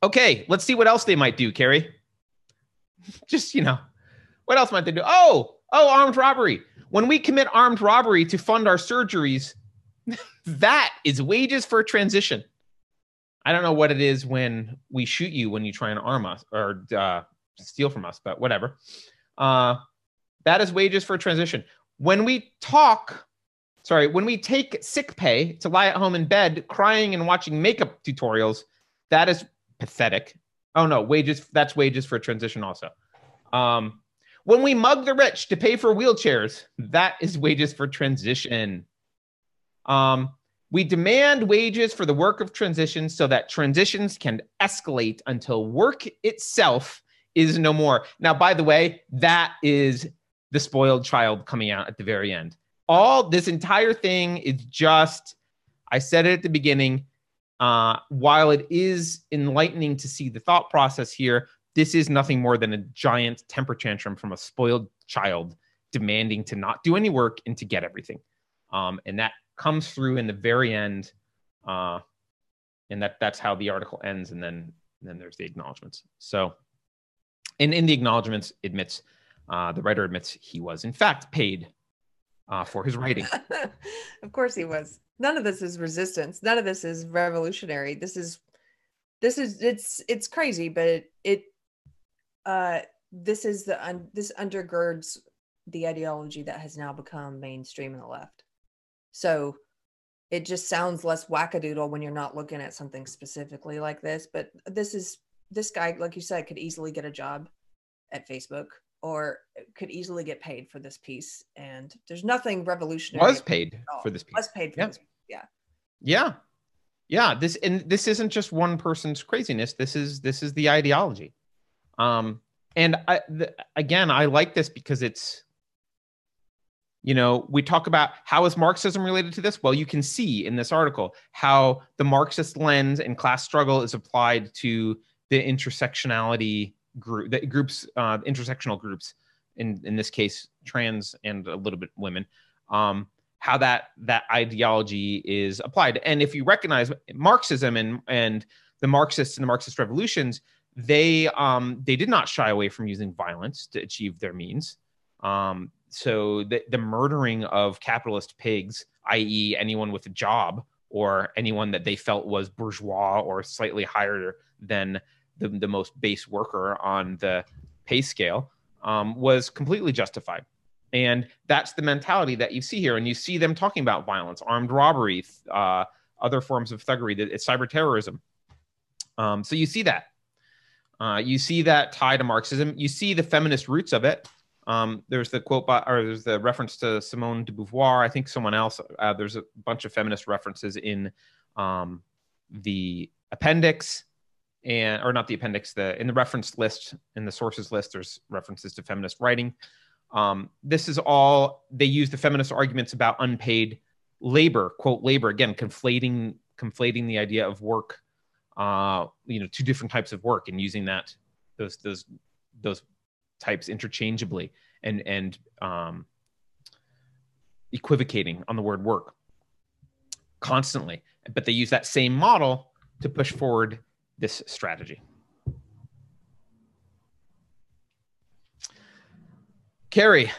okay, let's see what else they might do, Keri. Just, you know, what else might they do? Oh, oh, armed robbery. When we commit armed robbery to fund our surgeries, that is wages for a transition. I don't know what it is when we shoot you when you try and arm us or uh, steal from us, but whatever. Uh, that is wages for transition. When we talk, sorry, when we take sick pay to lie at home in bed crying and watching makeup tutorials, that is pathetic. Oh no, wages, that's wages for transition also. Um, when we mug the rich to pay for wheelchairs, that is wages for transition. Um, we demand wages for the work of transition so that transitions can escalate until work itself is no more. Now, by the way, that is the spoiled child coming out at the very end. All this entire thing is just, I said it at the beginning. Uh, while it is enlightening to see the thought process here, this is nothing more than a giant temper tantrum from a spoiled child demanding to not do any work and to get everything. Um, and that comes through in the very end, uh, and that that's how the article ends, and then then there's the acknowledgments. So, and in the acknowledgments, admits uh, the writer admits he was in fact paid uh, for his writing. of course, he was. None of this is resistance. None of this is revolutionary. This is this is it's it's crazy, but it, it uh this is the un, this undergirds the ideology that has now become mainstream in the left. So it just sounds less wackadoodle when you're not looking at something specifically like this. But this is this guy, like you said, could easily get a job at Facebook or could easily get paid for this piece. And there's nothing revolutionary. Was paid for this piece. Was paid for yeah. this. Yeah. Yeah. Yeah. This and this isn't just one person's craziness. This is this is the ideology. Um, and I the, again, I like this because it's you know we talk about how is marxism related to this well you can see in this article how the marxist lens and class struggle is applied to the intersectionality group the groups uh, intersectional groups in in this case trans and a little bit women um, how that that ideology is applied and if you recognize marxism and and the marxists and the marxist revolutions they um they did not shy away from using violence to achieve their means um so the, the murdering of capitalist pigs, i.e., anyone with a job or anyone that they felt was bourgeois or slightly higher than the, the most base worker on the pay scale, um, was completely justified. And that's the mentality that you see here. And you see them talking about violence, armed robbery, uh, other forms of thuggery, it's cyber terrorism. Um, so you see that. Uh, you see that tie to Marxism. You see the feminist roots of it. Um, there's the quote by, or there's the reference to Simone de Beauvoir. I think someone else. Uh, there's a bunch of feminist references in um, the appendix, and or not the appendix. The in the reference list in the sources list, there's references to feminist writing. Um, this is all they use the feminist arguments about unpaid labor, quote labor again, conflating conflating the idea of work, uh, you know, two different types of work, and using that those those those types interchangeably and and um, equivocating on the word work constantly. But they use that same model to push forward this strategy. Keri,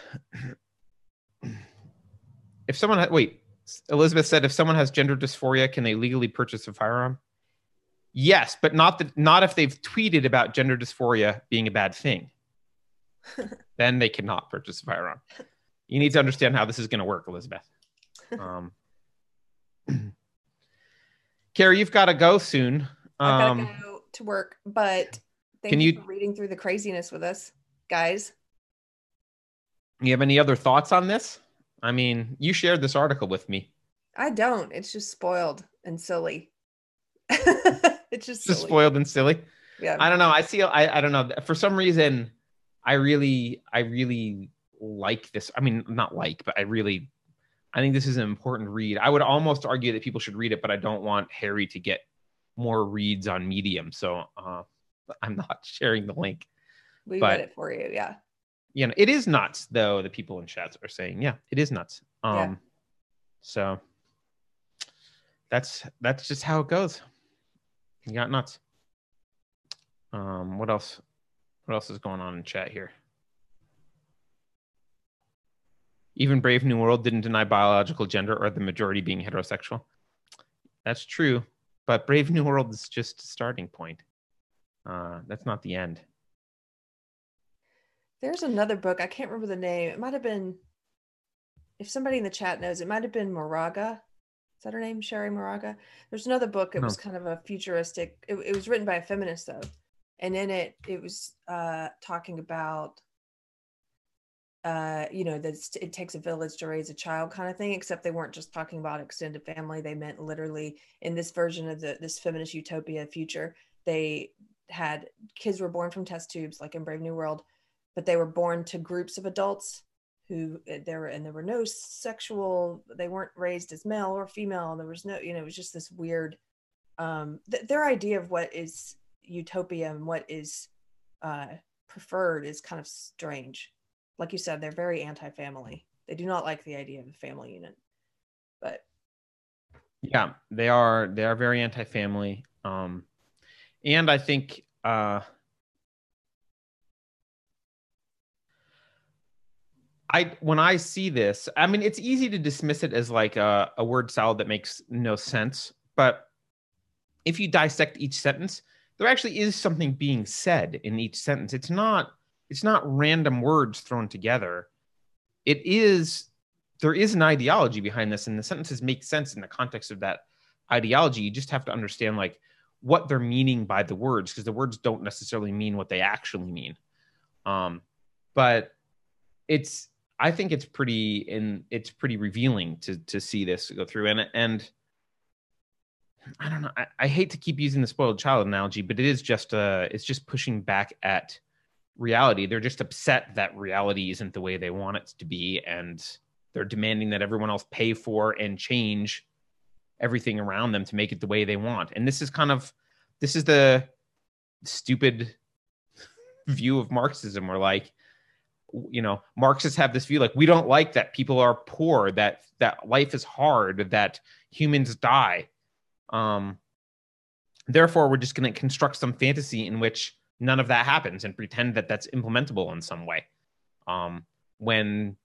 if someone ha- wait, Elizabeth said if someone has gender dysphoria, can they legally purchase a firearm? Yes, but not the, not if they've tweeted about gender dysphoria being a bad thing. then they cannot purchase a firearm. You need to understand how this is going to work, Elizabeth. Um, Keri, you've got to go soon. I've got to um, go to work, but thank can you, you for reading through the craziness with us, guys. You have any other thoughts on this? I mean, you shared this article with me. I don't. It's just spoiled and silly. it's just, just spoiled and silly. Yeah. I don't know. I see. I, I don't know. For some reason, I really, I really like this. I mean, not like, but I really, I think this is an important read. I would almost argue that people should read it, but I don't want Harry to get more reads on Medium, so uh, I'm not sharing the link. We but, read it for you, yeah. You know, it is nuts though. The people in chats are saying, yeah, it is nuts. Um, yeah. so that's that's just how it goes. You got nuts. Um, what else? What else is going on in chat here? Even Brave New World didn't deny biological gender or the majority being heterosexual. That's true, but Brave New World is just a starting point. Uh, that's not the end. There's another book. I can't remember the name. It might have been, if somebody in the chat knows, it might have been Moraga. Is that her name? Cherríe Moraga. There's another book. It no. was kind of a futuristic. It, it was written by a feminist though, and in it it was uh, talking about uh, you know that it takes a village to raise a child kind of thing except they weren't just talking about extended family they meant literally in this version of the this feminist utopia future they had kids were born from test tubes like in brave new world but they were born to groups of adults who eh, there were and there were no sexual they weren't raised as male or female there was no you know it was just this weird um th- their idea of what is utopia and what is uh, preferred is kind of strange. Like you said, they're very anti-family. They do not like the idea of a family unit. But Yeah, they are. They are very anti-family. Um, and I think uh, I when I see this, I mean, it's easy to dismiss it as like a, a word salad that makes no sense. But if you dissect each sentence, there actually is something being said in each sentence. It's not it's not random words thrown together. It is there is an ideology behind this, and the sentences make sense in the context of that ideology. You just have to understand like what they're meaning by the words, because the words don't necessarily mean what they actually mean. Um, but it's I think it's pretty in it's pretty revealing to to see this go through and and I don't know. I, I, hate to keep using the spoiled child analogy, but it is just uh it's just pushing back at reality. They're just upset that reality isn't the way they want it to be, and they're demanding that everyone else pay for and change everything around them to make it the way they want. And this is kind of this is the stupid view of Marxism where like you know marxists have this view like we don't like that people are poor that that life is hard that humans die um therefore we're just going to construct some fantasy in which none of that happens and pretend that that's implementable in some way um when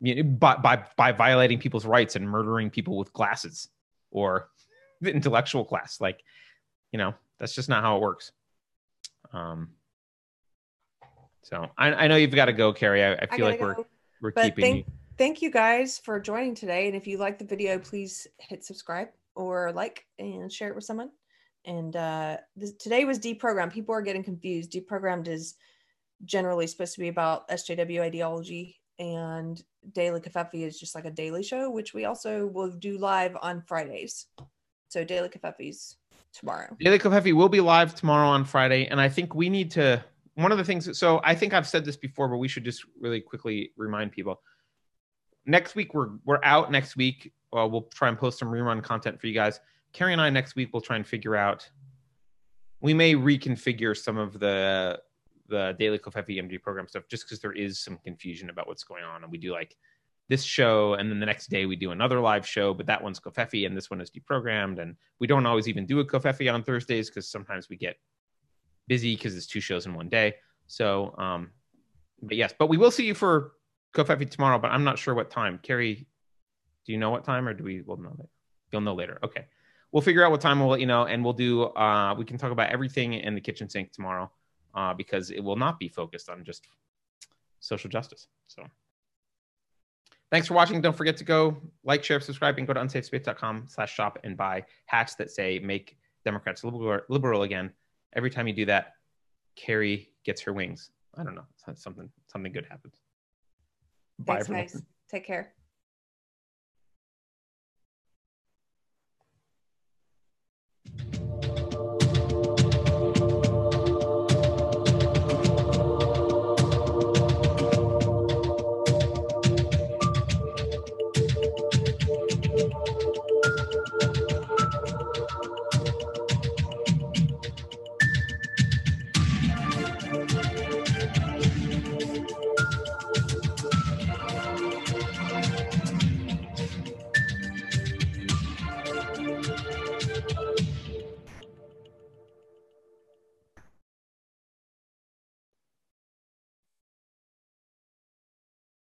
you know, by, by by violating people's rights and murdering people with glasses or the intellectual class like you know that's just not how it works um so I, I know you've got to go, Keri. I, I feel I like we're we're but keeping thank, you. Thank you guys for joining today. And if you like the video, please hit subscribe or like and share it with someone. And uh, this, today was deprogrammed. People are getting confused. Deprogrammed is generally supposed to be about SJW ideology, and Daily Covfefe is just like a daily show, which we also will do live on Fridays. So Daily Covfefe's tomorrow. Daily Covfefe will be live tomorrow on Friday, and I think we need to one of the things so i think i've said this before but we should just really quickly remind people next week we're we're out next week uh, we'll try and post some rerun content for you guys keri and i next week will try and figure out we may reconfigure some of the the daily covfefe emg program stuff just because there is some confusion about what's going on and we do like this show and then the next day we do another live show but that one's covfefe and this one is deprogrammed and we don't always even do a covfefe on thursdays because sometimes we get busy because it's two shows in one day. So, um, but yes, but we will see you for Covfefe tomorrow, but I'm not sure what time. Keri, do you know what time or do we, we'll know later? You'll know later. Okay. We'll figure out what time we'll let you know and we'll do, uh, we can talk about everything in the kitchen sink tomorrow uh, because it will not be focused on just social justice. So thanks for watching. Don't forget to go like, share, subscribe, and go to unsafespace.com slash shop and buy hats that say make Democrats liberal, liberal again every time you do that, Keri gets her wings. I don't know. Something something good happens. Bye, Thanks, guys. Take care.